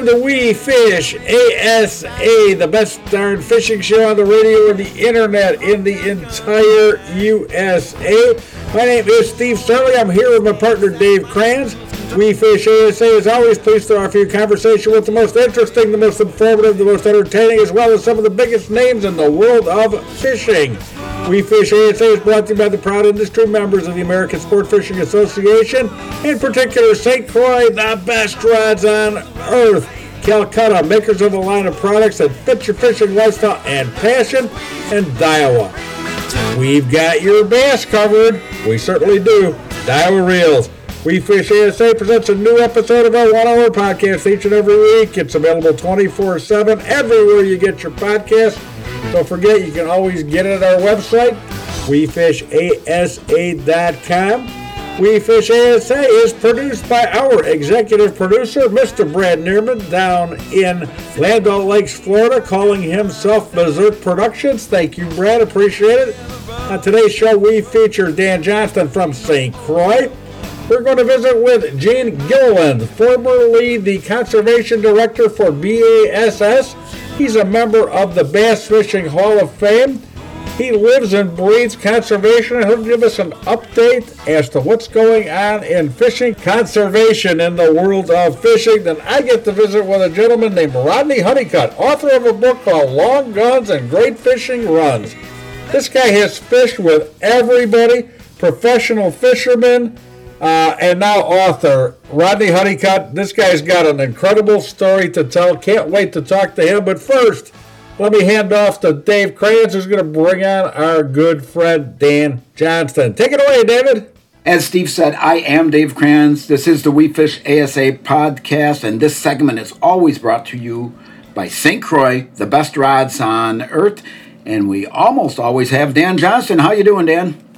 welcome to We Fish ASA, the best darn fishing show on the radio and the internet in the entire USA. My name is Steve Sarley. I'm here with my partner Dave Kranz. We Fish ASA is always pleased to offer you conversation with the most interesting, the most informative, the most entertaining, as well as some of the biggest names in the world of fishing. We Fish ASA is brought to you by the proud industry members of the American Sport Fishing Association, in particular St. Croix, the best rods on earth. Calcutta, makers of a line of products that fit your fishing lifestyle and passion, and Daiwa. We've got your bass covered. We certainly do. Daiwa Reels. We Fish ASA presents a new episode of our one hour podcast each and every week. It's available 24 7 everywhere you get your podcast. Don't forget, you can always get it at our website, WeFishASA.com. We Fish ASA is produced by our executive producer, Mr. Brad Neerman, down in Land Lakes, Florida, calling himself Berserk Productions. Thank you, Brad. Appreciate it. On today's show, we feature Dan Johnston from St. Croix. We're going to visit with Gene Gilliland, formerly the Conservation Director for BASS. He's a member of the Bass Fishing Hall of Fame. He lives and breathes conservation, and he'll give us an update as to what's going on in fishing conservation in the world of fishing. Then I get to visit with a gentleman named Rhodney Honeycutt, author of a book called Long Guns and Great Fishing Runs. This guy has fished with everybody, professional fishermen, uh, and now author Rhodney Honeycutt. This guy's got an incredible story to tell. Can't wait to talk to him. But first, let me hand off to Dave Kranz, who's going to bring on our good friend Dan Johnston. Take it away, David. As Steve said, I am Dave Kranz. This is the We Fish ASA podcast, and this segment is always brought to you by St. Croix, the best rods on earth. And we almost always have Dan Johnston. How you doing, Dan?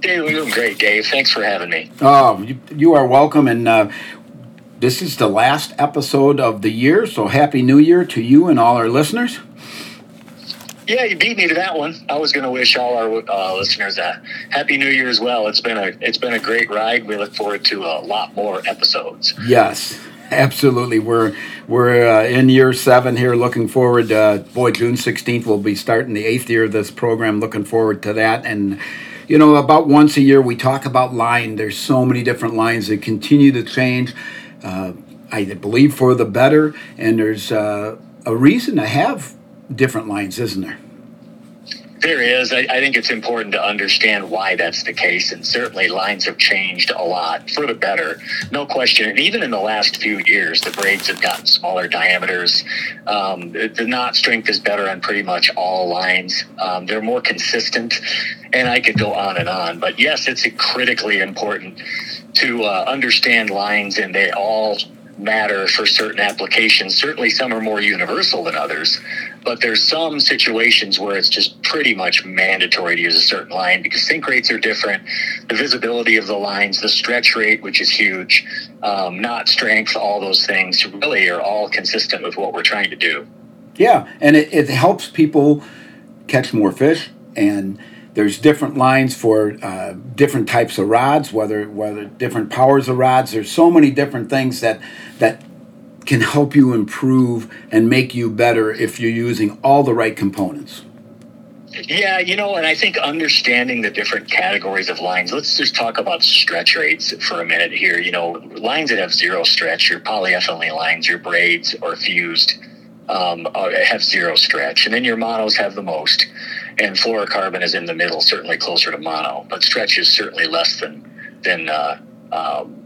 Dave, we're doing great, Dave. Thanks for having me. Oh, you, you are welcome. And uh, this is the last episode of the year, so Happy New Year to you and all our listeners. Yeah, you beat me to that one. I was going to wish all our uh, listeners a happy New Year as well. It's been a it's been a great ride. We look forward to a lot more episodes. Yes, absolutely. We're we're uh, in year seven here. Looking forward. Uh, boy, June sixteenth we'll be starting the eighth year of this program. Looking forward to that. And you know, about once a year we talk about line. There's so many different lines that continue to change. Uh, I believe for the better, and there's uh, a reason to have different lines, isn't there? There is. I, I, think it's important to understand why that's the case. And certainly lines have changed a lot for the better. No question. And even in the last few years, the braids have gotten smaller diameters. Um, the, knot strength is better on pretty much all lines. Um, they're more consistent. And I could go on and on. But yes, it's critically important to uh, understand lines, and they all matter for certain applications. Certainly, some are more universal than others, but there's some situations where it's just pretty much mandatory to use a certain line because sink rates are different, the visibility of the lines, the stretch rate, which is huge, um, knot strength, all those things really are all consistent with what we're trying to do. Yeah, and it, it helps people catch more fish and there's different lines for uh, different types of rods, whether whether different powers of rods. There's so many different things that that can help you improve and make you better if you're using all the right components. Yeah, you know, and I think understanding the different categories of lines, let's just talk about stretch rates for a minute here. You know, lines that have zero stretch, your polyethylene lines, your braids or fused um, have zero stretch. And then your monos have the most and fluorocarbon is in the middle, certainly closer to mono, but stretch is certainly less than than uh, um,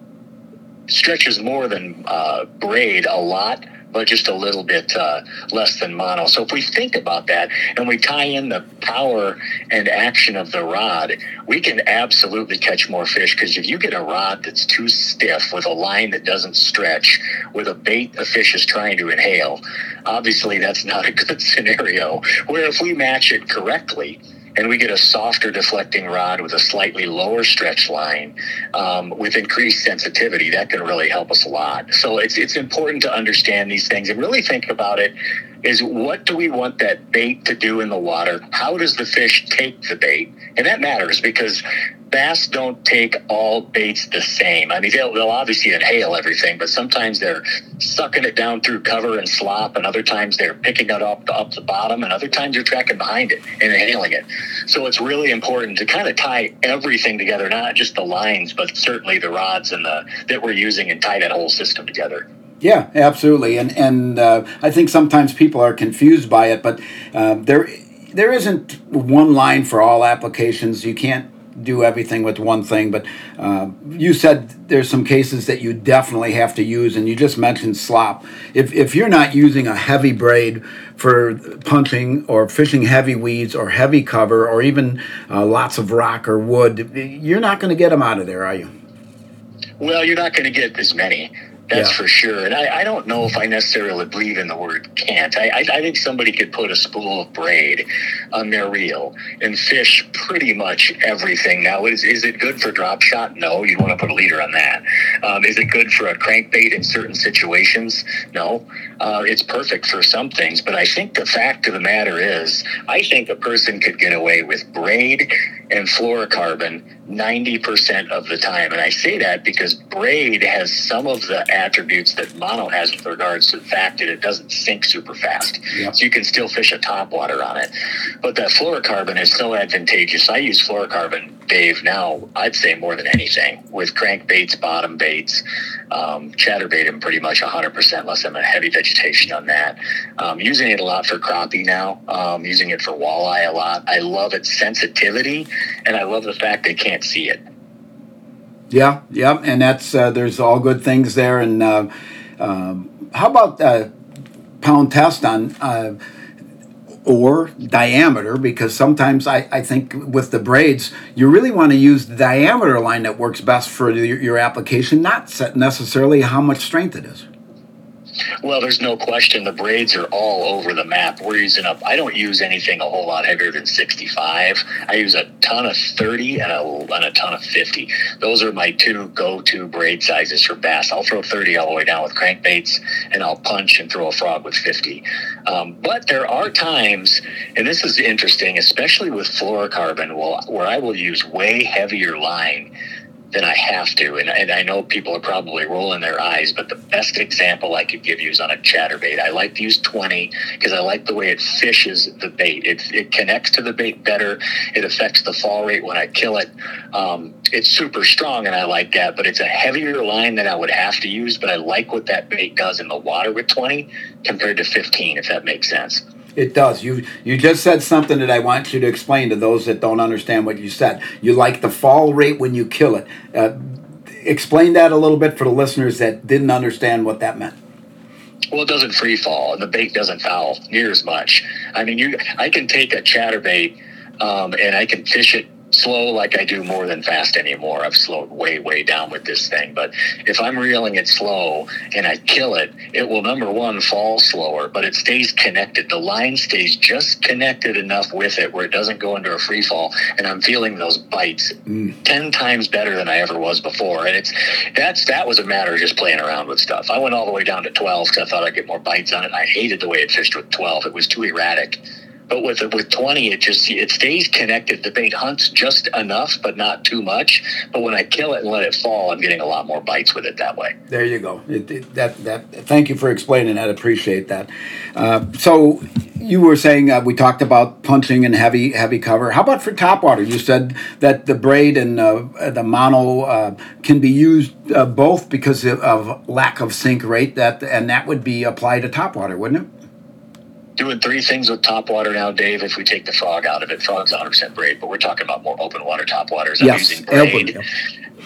stretches more than uh, braid a lot, but just a little bit uh, less than mono. So if we think about that and we tie in the power and action of the rod, we can absolutely catch more fish because if you get a rod that's too stiff with a line that doesn't stretch, with a bait a fish is trying to inhale, obviously that's not a good scenario. Where if we match it correctly, and we get a softer deflecting rod with a slightly lower stretch line um, with increased sensitivity, that can really help us a lot. So it's it's important to understand these things and really think about it. Is what do we want that bait to do in the water? How does the fish take the bait? And that matters because bass don't take all baits the same. I mean, they'll, they'll obviously inhale everything, but sometimes they're sucking it down through cover and slop, and other times they're picking it up up the bottom, and other times they're tracking behind it and inhaling it. So it's really important to kind of tie everything together, not just the lines, but certainly the rods and the that we're using, and tie that whole system together. Yeah, absolutely, and and uh, I think sometimes people are confused by it, but uh, there there isn't one line for all applications. You can't do everything with one thing, but uh, you said there's some cases that you definitely have to use, and you just mentioned slop. If, if you're not using a heavy braid for punching or fishing heavy weeds or heavy cover or even uh, lots of rock or wood, you're not going to get them out of there, are you? Well, you're not going to get as many. That's yeah. for sure. And I, I, don't know if I necessarily believe in the word can't. I, I, I, think somebody could put a spool of braid on their reel and fish pretty much everything. Now, is, is it good for drop shot? No, you want to put a leader on that. Um, is it good for a crankbait in certain situations? No. Uh, it's perfect for some things. But I think the fact of the matter is, I think a person could get away with braid and fluorocarbon 90% of the time. And I say that because braid has some of the attributes that mono has with regards to the fact that it doesn't sink super fast. So you can still fish a topwater on it. But that fluorocarbon is so advantageous. I use fluorocarbon, Dave, now I'd say more than anything with crankbaits, bottom baits, um, chatterbait, I'm pretty much 100% unless I'm in heavy vegetation on that. Um, using it a lot for crappie now, um, using it for walleye a lot. I love its sensitivity and I love the fact they can't see it. Yeah, yeah, and that's uh, there's all good things there. And uh, um, how about uh, pound test on uh, or diameter? Because sometimes I, I think with the braids, you really want to use the diameter line that works best for your, your application, not necessarily how much strength it is. Well, there's no question the braids are all over the map. We're using up. I don't use anything a whole lot heavier than 65. I use a ton of 30 and a, and a ton of 50. Those are my two go-to braid sizes for bass. I'll throw 30 all the way down with crankbaits, and I'll punch and throw a frog with 50. Um, but there are times, and this is interesting, especially with fluorocarbon, where I will use way heavier line then I have to. And, and I know people are probably rolling their eyes, but the best example I could give you is on a chatterbait. I like to use 20 because I like the way it fishes the bait. It, it connects to the bait better. It affects the fall rate when I kill it. Um, it's super strong and I like that, but it's a heavier line than I would have to use. But I like what that bait does in the water with 20 compared to 15, if that makes sense. It does. You you just said something that I want you to explain to those that don't understand what you said. You like the fall rate when you kill it. Uh, explain that a little bit for the listeners that didn't understand what that meant. Well, it doesn't free fall, and the bait doesn't foul near as much. I mean, you I can take a chatterbait um, and I can fish it slow like I do more than fast anymore. I've slowed way, way down with this thing. But if I'm reeling it slow and I kill it, it will number one fall slower, but it stays connected. The line stays just connected enough with it where it doesn't go into a free fall. And I'm feeling those bites mm. ten times better than I ever was before. And it's that's that was a matter of just playing around with stuff. I went all the way down to twelve because I thought I'd get more bites on it. I hated the way it fished with twelve. It was too erratic. But with with twenty, it just it stays connected. The bait hunts just enough, but not too much. But when I kill it and let it fall, I'm getting a lot more bites with it that way. There you go. It, it, that that. Thank you for explaining that. Appreciate that. Uh, so you were saying uh, we talked about punching and heavy heavy cover. How about for topwater? You said that the braid and uh, the mono uh, can be used uh, both because of lack of sink rate. That and that would be applied to topwater, wouldn't it? Doing three things with top water now, Dave. If we take the frog out of it, frog's 100% braid, but we're talking about more open water top waters. I'm yes, using braid.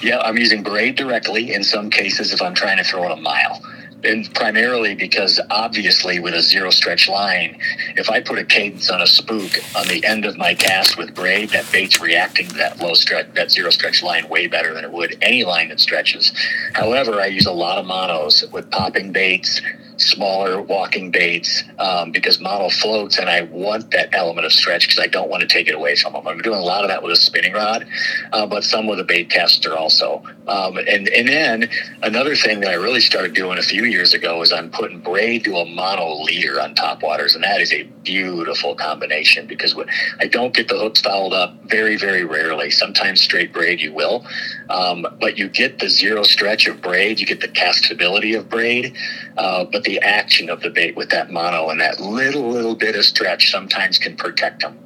Yeah, I'm using braid directly in some cases if I'm trying to throw it a mile. And primarily because obviously with a zero stretch line, if I put a cadence on a spook on the end of my cast with braid, that bait's reacting to that low stretch, that zero stretch line way better than it would any line that stretches. However, I use a lot of monos with popping baits, smaller walking baits um, because mono floats and I want that element of stretch because I don't want to take it away from them. I'm doing a lot of that with a spinning rod, uh, but some with a bait caster also. Um, and and then another thing that I really started doing a few years ago is I'm putting braid to a mono leader on top waters, and that is a beautiful combination because I don't get the hooks fouled up very very rarely. Sometimes straight braid you will, um, but you get the zero stretch of braid, you get the castability of braid, uh, but the action of the bait with that mono and that little little bit of stretch sometimes can protect them.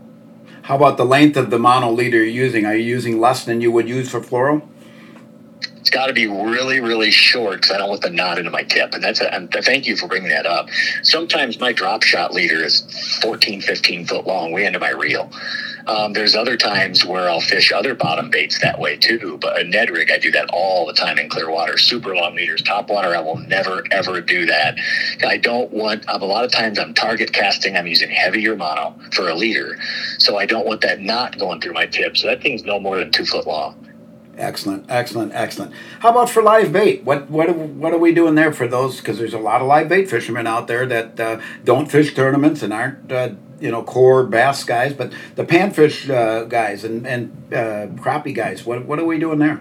How about the length of the mono leader you're using? Are you using less than you would use for fluoro? It's got to be really, really short because I don't want the knot into my tip. And that's a, thank you for bringing that up. Sometimes my drop shot leader is 14, 15 foot long, way into my reel. Um, there's other times where I'll fish other bottom baits that way too. But a Ned rig, I do that all the time in clear water. Super long leaders, top water, I will never ever do that. I don't want. A lot of times I'm target casting. I'm using heavier mono for a leader, so I don't want that knot going through my tip. So that thing's no more than two foot long. Excellent, excellent, excellent. How about for live bait? What what what are we doing there for those? Because there's a lot of live bait fishermen out there that uh, don't fish tournaments and aren't uh, you know core bass guys, but the panfish uh, guys and and uh, crappie guys. What what are we doing there?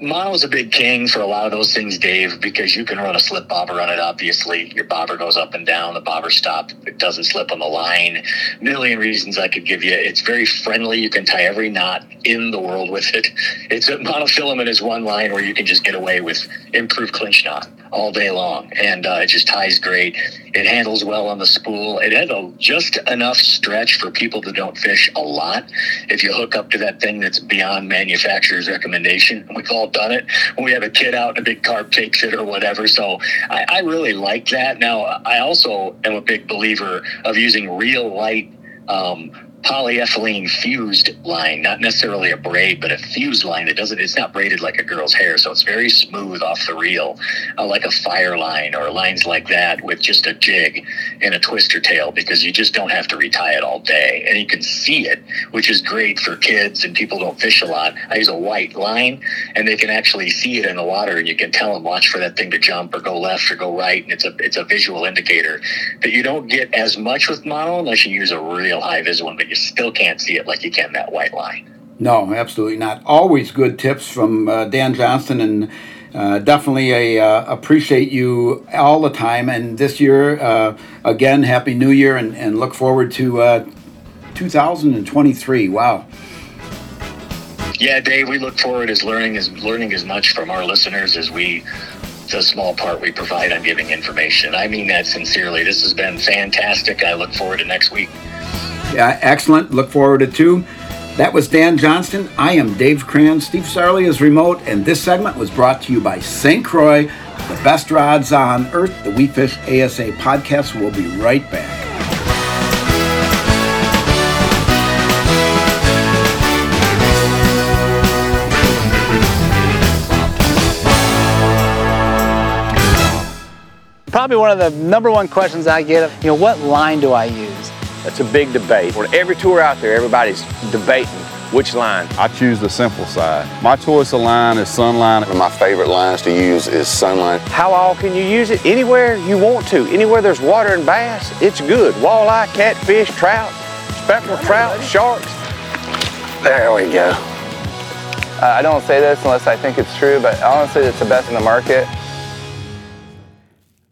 Mono's a big king for a lot of those things, Dave, because you can run a slip bobber on it. Obviously, your bobber goes up and down. The bobber stop. It doesn't slip on the line. Million reasons I could give you. It's very friendly. You can tie every knot in the world with it. It's a monofilament is one line where you can just get away with improved clinch knot all day long, and uh, it just ties great. It handles well on the spool. It has a, just enough stretch for people that don't fish a lot. If you hook up to that thing that's beyond manufacturer's recommendation, we've all done it when we have a kid out and a big carp takes it or whatever. So I, I really like that. Now, I also am a big believer of using real light um, polyethylene fused line, not necessarily a braid, but a fused line that doesn't, it's not braided like a girl's hair. So it's very smooth off the reel, uh, like a fire line or lines like that with just a jig and a twister tail because you just don't have to retie it all day. And you can see it, which is great for kids and people don't fish a lot. I use a white line and they can actually see it in the water and you can tell them watch for that thing to jump or go left or go right. And it's a, it's a visual indicator that you don't get as much with mono unless you use a real high vis one, but you still can't see it like you can that white line. No, absolutely not. Always good tips from uh, Dan Johnston, and uh, definitely a uh, appreciate you all the time. And this year, uh, again, happy New Year, and, and look forward to uh, 2023. Wow. Yeah, Dave, we look forward as learning as learning as much from our listeners as we the small part we provide on giving information. I mean that sincerely. This has been fantastic. I look forward to next week. Yeah, excellent. Look forward to two. That was Dan Johnston. I am Dave Kranz. Steve Sarley is remote, and this segment was brought to you by St. Croix, the best rods on earth. The We Fish ASA podcast. We'll be right back. Probably one of the number one questions I get, you know, what line do I use? That's a big debate. On every tour out there, everybody's debating which line. I choose the simple side. My choice of line is Sunline. One of my favorite lines to use is Sunline. How all can you use it? Anywhere you want to. Anywhere there's water and bass, it's good. Walleye, catfish, trout, speckled trout, sharks. There we go. Uh, I don't say this unless I think it's true, but honestly, it's the best in the market.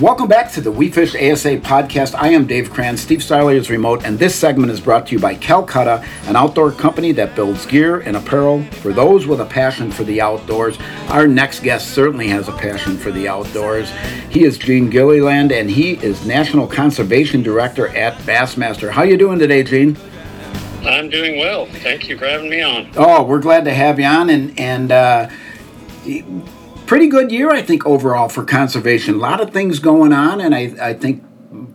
Welcome back to the We Fish ASA podcast. I am Dave Kranz. Steve Sarley is remote, and this segment is brought to you by Calcutta, an outdoor company that builds gear and apparel for those with a passion for the outdoors. Our next guest certainly has a passion for the outdoors. He is Gene Gilliland, and he is National Conservation Director at Bassmaster. How you doing today, Gene? I'm doing well. Thank you for having me on. Oh, we're glad to have you on, and and. Uh, pretty good year, I think, overall for conservation. A lot of things going on, and I, I think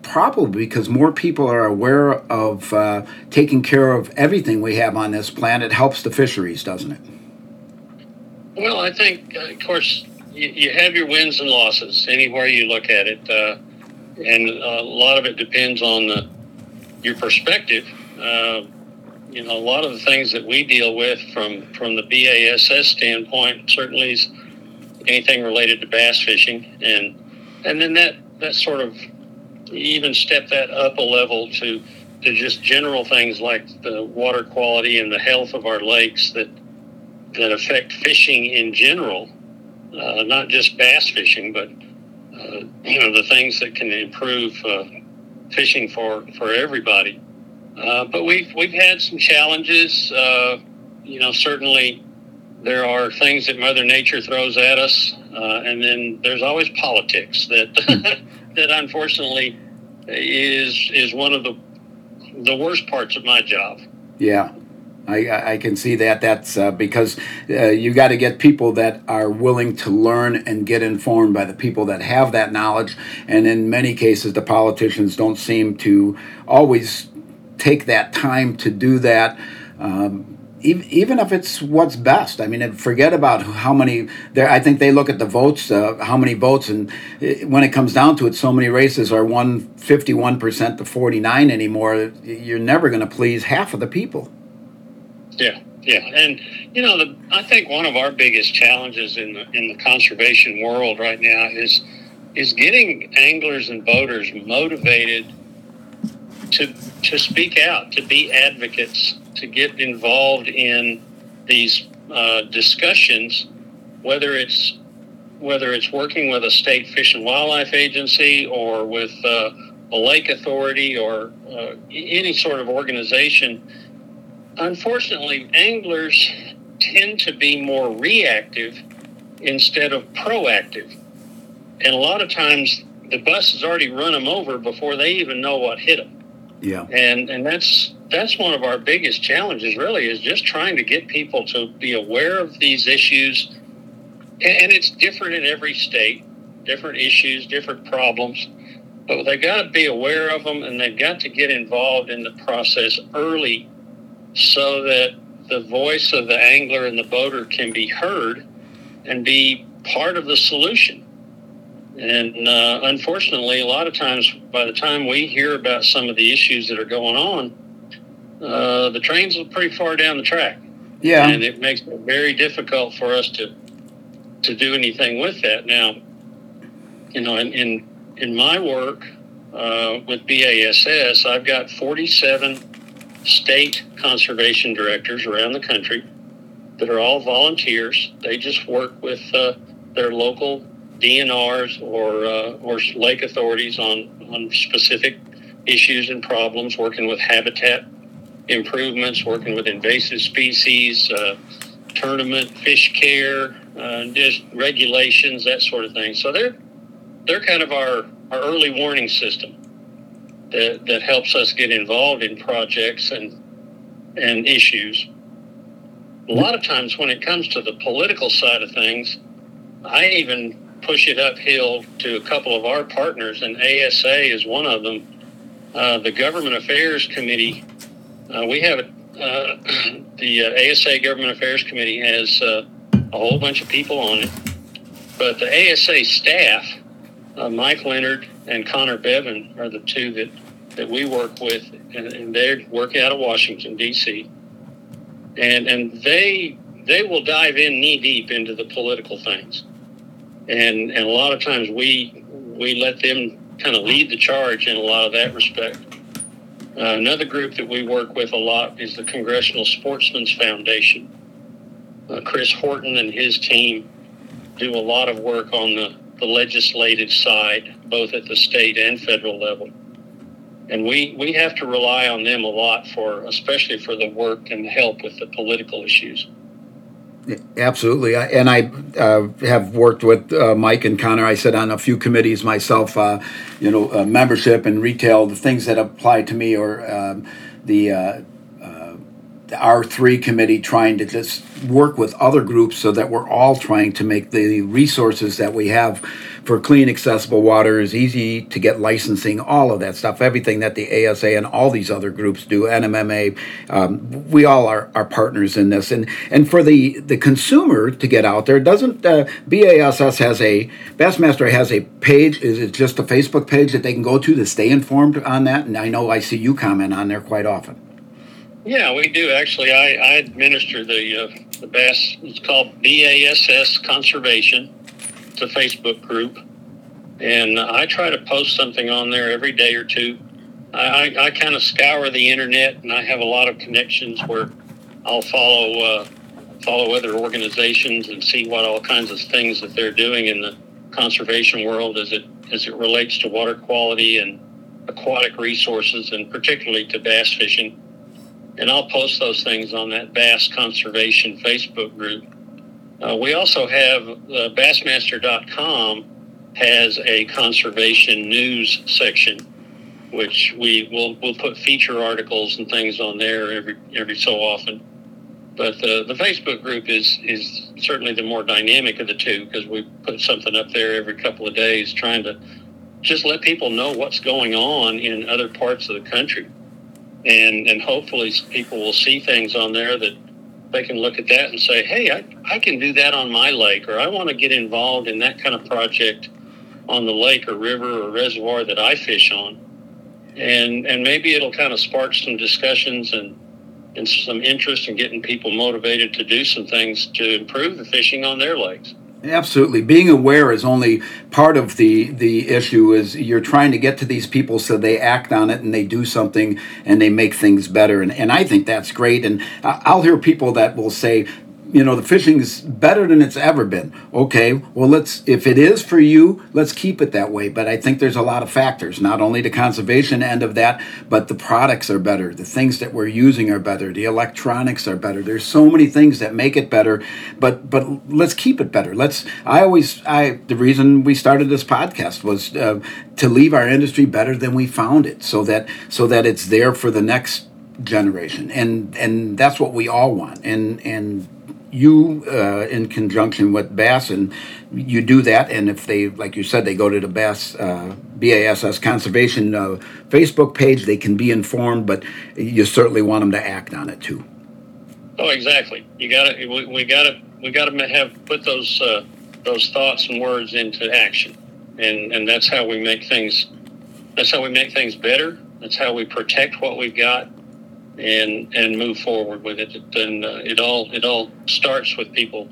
probably because more people are aware of uh, taking care of everything we have on this planet helps the fisheries, doesn't it? Well, I think, uh, of course, you, you, have your wins and losses anywhere you look at it, uh, and a lot of it depends on the, your perspective. Uh, you know, a lot of the things that we deal with from from the BASS standpoint certainly is anything related to bass fishing, and and then that that sort of even step that up a level to to just general things like the water quality and the health of our lakes that that affect fishing in general, uh, not just bass fishing, but uh, you know the things that can improve uh, fishing for for everybody. Uh, but we've we've had some challenges. Uh, you know, certainly there are things that Mother Nature throws at us, uh, and then there's always politics that that unfortunately is is one of the the worst parts of my job. Yeah. I, I can see that. That's uh, because uh, you got to get people that are willing to learn and get informed by the people that have that knowledge. And in many cases, the politicians don't seem to always take that time to do that. Um, even if it's what's best. I mean, forget about how many there. I think they look at the votes, uh, how many votes, and uh, when it comes down to it, so many races are one fifty-one percent to forty-nine anymore. You're never going to please half of the people. Yeah, yeah, and you know, the, I think one of our biggest challenges in the in the conservation world right now is is getting anglers and boaters motivated to to speak out, to be advocates to get involved in these uh, discussions, whether it's whether it's working with a state fish and wildlife agency or with uh, a lake authority or uh, any sort of organization. Unfortunately, anglers tend to be more reactive instead of proactive. And a lot of times the bus has already run them over before they even know what hit them. Yeah. And and that's that's one of our biggest challenges really is just trying to get people to be aware of these issues and, it's different in every state, different issues, different problems. But they got to be aware of them and they've got to get involved in the process early so that the voice of the angler and the boater can be heard and be part of the solution. And uh, unfortunately, a lot of times, by the time we hear about some of the issues that are going on, uh, the trains are pretty far down the track. Yeah, and it makes it very difficult for us to to do anything with that. Now, you know, in in, in my work uh, with BASS, I've got 47 state conservation directors around the country that are all volunteers. They just work with uh, their local DNRs or uh, or lake authorities on on specific issues and problems, working with habitat improvements, working with invasive species, uh, tournament fish care, uh, just regulations, that sort of thing. So they're they're kind of our our early warning system that that helps us get involved in projects and and issues. A lot of times when it comes to the political side of things, I even push it uphill to a couple of our partners, and ASA is one of them. Uh, the Government Affairs Committee, uh, we have uh, the uh, ASA Government Affairs Committee has uh, a whole bunch of people on it, but the ASA staff, uh, Mike Leonard and Connor Bevan, are the two that, that we work with, and, and they work out of Washington D.C. and and they they will dive in knee deep into the political things and and a lot of times we we let them kind of lead the charge in a lot of that respect. Uh, another group that we work with a lot is the Congressional Sportsmen's Foundation. Uh, Chris Horton and his team do a lot of work on the, the legislative side, both at the state and federal level. And we, we have to rely on them a lot for, especially for the work and help with the political issues. Absolutely, and I uh, have worked with uh, Mike and Connor. I sit on a few committees myself. Uh, you know, uh, membership and retail, the things that apply to me, or um, the the R3 committee trying to just work with other groups so that we're all trying to make the resources that we have for clean, accessible water is easy to get licensing, all of that stuff, everything that the ASA and all these other groups do, NMMA, um, we all are, are partners in this. And and for the, the consumer to get out there, doesn't uh, BASS has a, Bassmaster has a page, is it just a Facebook page that they can go to to stay informed on that? And I know I see you comment on there quite often. Yeah, we do actually. I, I administer the uh, the bass. It's called BASS Conservation. It's a Facebook group, and I try to post something on there every day or two. I, I, I kind of scour the internet, and I have a lot of connections where I'll follow uh, follow other organizations and see what all kinds of things that they're doing in the conservation world as it as it relates to water quality and aquatic resources, and particularly to bass fishing and I'll post those things on that Bass Conservation Facebook group. Uh, we also have uh, Bassmaster.com has a conservation news section, which we will we'll put feature articles and things on there every every so often. But uh, the Facebook group is is certainly the more dynamic of the two because we put something up there every couple of days, trying to just let people know what's going on in other parts of the country and and hopefully people will see things on there that they can look at that and say, hey, I, I can do that on my lake, or I want to get involved in that kind of project on the lake or river or reservoir that I fish on. And and maybe it'll kind of spark some discussions and and some interest in getting people motivated to do some things to improve the fishing on their lakes. Absolutely. Being aware is only part of the the issue is you're trying to get to these people so they act on it and they do something and they make things better and, and I think that's great and I'll hear people that will say you know the fishing's better than it's ever been. Okay well let's if it is for you let's keep it that way. But i think there's a lot of factors not only the conservation end of that but the products are better. The things that we're using are better. The electronics are better. There's so many things that make it better. But but let's keep it better. Let's i always i the reason we started this podcast was uh, to leave our industry better than we found it so that so that it's there for the next generation. And and that's what we all want. And and you uh, in conjunction with Bass, and you do that. And if they, like you said, they go to the Bass uh, BASS Conservation uh, Facebook page, they can be informed. But you certainly want them to act on it too. Oh, exactly. You got to. We, we got to. We got to have put those uh, those thoughts and words into action, and and that's how we make things. That's how we make things better. That's how we protect what we've got and and move forward with it. And uh, it all it all starts with people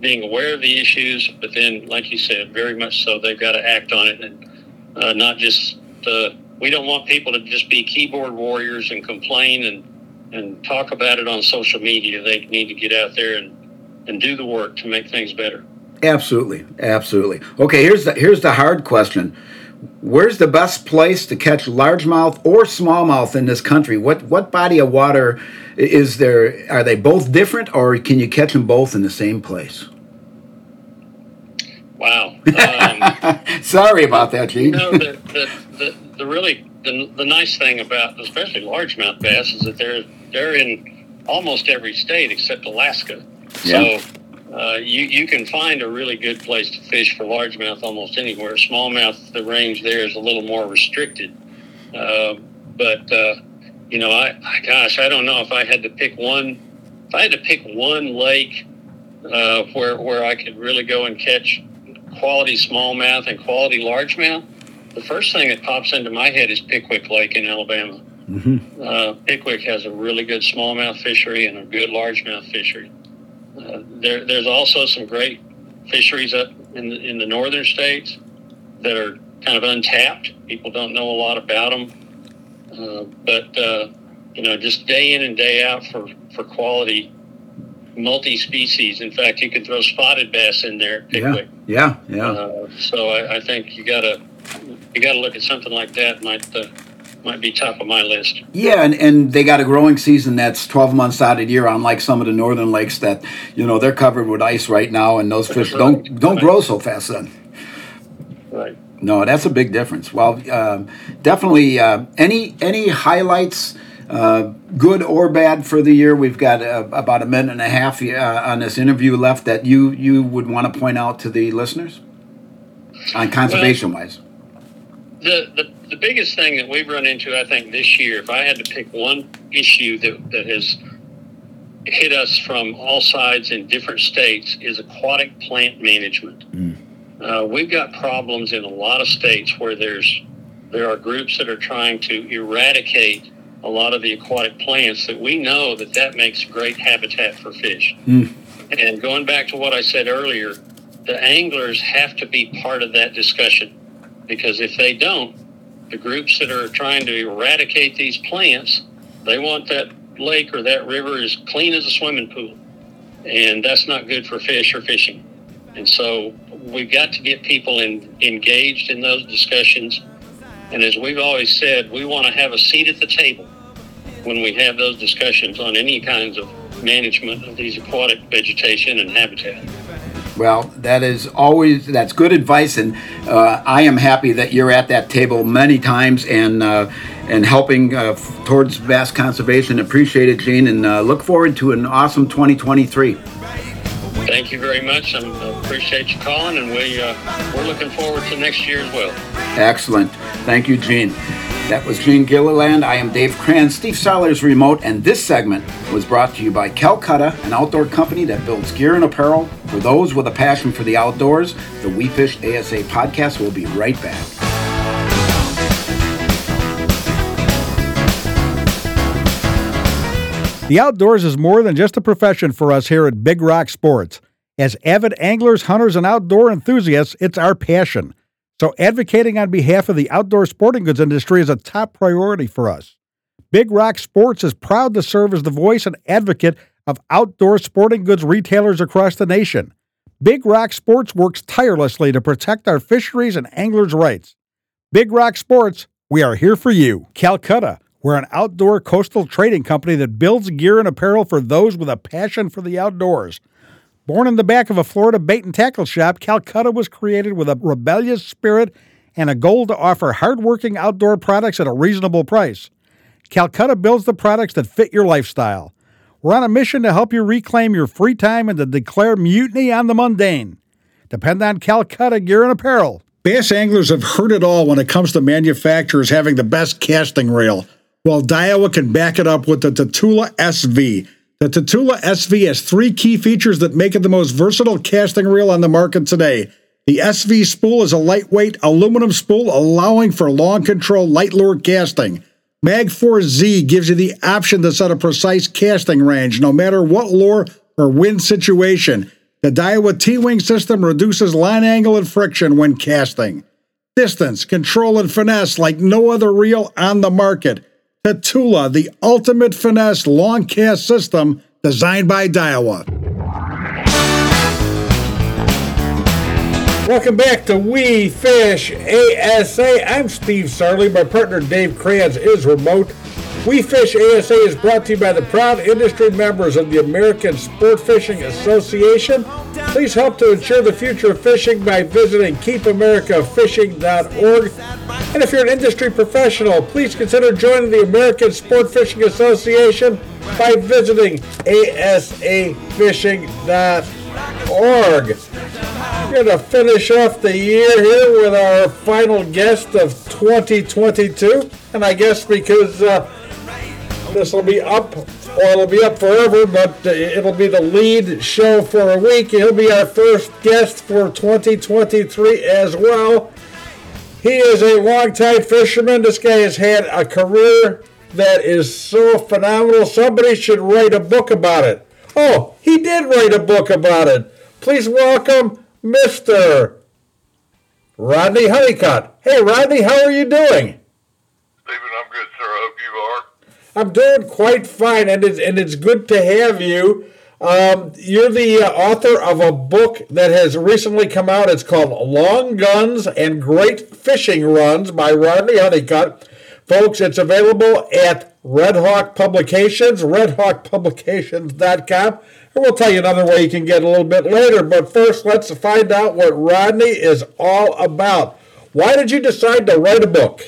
being aware of the issues, but then, like you said, very much so, they've got to act on it and uh, not just. Uh, we don't want people to just be keyboard warriors and complain and and talk about it on social media. They need to get out there and and do the work to make things better. Absolutely, absolutely. Okay, here's the here's the hard question where's the best place to catch largemouth or smallmouth in this country? What what body of water is there? Are they both different, or can you catch them both in the same place? Wow. Um, Sorry about that, Gene. You know, the, the, the, the really the, the nice thing about especially largemouth bass is that they're they're in almost every state except Alaska. Yeah. So uh, you, you can find a really good place to fish for largemouth almost anywhere. Smallmouth, the range there is a little more restricted. Uh, but, uh, you know, I, I, gosh, I don't know if I had to pick one, if I had to pick one lake uh, where, where I could really go and catch quality smallmouth and quality largemouth, the first thing that pops into my head is Pickwick Lake in Alabama. Mm-hmm. Uh, Pickwick has a really good smallmouth fishery and a good largemouth fishery. Uh, there, there's also some great fisheries up in the, in the northern states that are kind of untapped. People don't know a lot about them, uh, but uh, you know, just day in and day out for for quality multi-species. In fact, you can throw spotted bass in there. Yeah, yeah, yeah. Uh, so I, I think you gotta you gotta look at something like that. Might uh, might be top of my list. Yeah, and, and they got a growing season that's 12 months out of the year, unlike some of the northern lakes that, you know, they're covered with ice right now, and those fish don't don't grow so fast then. Right. No, that's a big difference. Well, um, definitely. Uh, any any highlights, uh, good or bad, for the year? We've got uh, about a minute and a half uh, on this interview left that you you would want to point out to the listeners on conservation wise. The, the the biggest thing that we've run into, I think, this year, if I had to pick one issue that, that has hit us from all sides in different states, is aquatic plant management. Uh, we've got problems in a lot of states where there's there are groups that are trying to eradicate a lot of the aquatic plants that we know that that makes great habitat for fish. And going back to what I said earlier, the anglers have to be part of that discussion because if they don't, the groups that are trying to eradicate these plants, they want that lake or that river as clean as a swimming pool. And that's not good for fish or fishing. And so we've got to get people in, engaged in those discussions. And as we've always said, we want to have a seat at the table when we have those discussions on any kinds of management of these aquatic vegetation and habitat. Well, that is always that's good advice, and uh, I am happy that you're at that table many times and uh, and helping uh, f- towards bass conservation. Appreciate it, Gene, and uh, look forward to an awesome 2023. Thank you very much. I appreciate you calling, and we uh, we're looking forward to next year as well. Excellent. Thank you, Gene. That was Gene Gilliland. I am Dave Kranz, Steve Sarley's remote, and this segment was brought to you by Calcutta, an outdoor company that builds gear and apparel for those with a passion for the outdoors. The We Fish ASA podcast will be right back. The outdoors is more than just a profession for us here at Big Rock Sports. As avid anglers, hunters, and outdoor enthusiasts, it's our passion. So, advocating on behalf of the outdoor sporting goods industry is a top priority for us. Big Rock Sports is proud to serve as the voice and advocate of outdoor sporting goods retailers across the nation. Big Rock Sports works tirelessly to protect our fisheries and anglers' rights. Big Rock Sports, we are here for you. Calcutta, we're an outdoor coastal trading company that builds gear and apparel for those with a passion for the outdoors. Born in the back of a Florida bait and tackle shop, Calcutta was created with a rebellious spirit and a goal to offer hardworking outdoor products at a reasonable price. Calcutta builds the products that fit your lifestyle. We're on a mission to help you reclaim your free time and to declare mutiny on the mundane. Depend on Calcutta Gear and Apparel. Bass anglers have heard it all when it comes to manufacturers having the best casting reel. Well, Daiwa can back it up with the Tatula SV. The Tatula SV has three key features that make it the most versatile casting reel on the market today. The SV spool is a lightweight aluminum spool allowing for long control light lure casting. Magforce Z gives you the option to set a precise casting range no matter what lure or wind situation. The Daiwa T-Wing system reduces line angle and friction when casting. Distance, control, and finesse like no other reel on the market. Tatula, the ultimate finesse long cast system designed by Daiwa. Welcome back to We Fish ASA. I'm Steve Sarley. My partner Dave Kranz is remote. We Fish ASA is brought to you by the proud industry members of the American Sport Fishing Association. Please help to ensure the future of fishing by visiting keepamericafishing.org. And if you're an industry professional, please consider joining the American Sport Fishing Association by visiting asafishing.org. We're going to finish off the year here with our final guest of 2022. And I guess because uh, this will be up, or it'll be up forever, but uh, it'll be the lead show for a week. He'll be our first guest for 2023 as well. He is a longtime fisherman. This guy has had a career that is so phenomenal. Somebody should write a book about it. Oh, he did write a book about it. Please welcome Mr. Rhodney Honeycutt. Hey, Rhodney, how are you doing? Stephen, I'm good, sir. I hope you are. I'm doing quite fine, and it's, and it's good to have you. Um, you're the uh, author of a book that has recently come out. It's called Long Guns and Great Fishing Runs by Rhodney Honeycutt. Folks, it's available at Red Hawk Publications, redhawkpublications.com. And we'll tell you another way you can get a little bit later. But first, let's find out what Rhodney is all about. Why did you decide to write a book?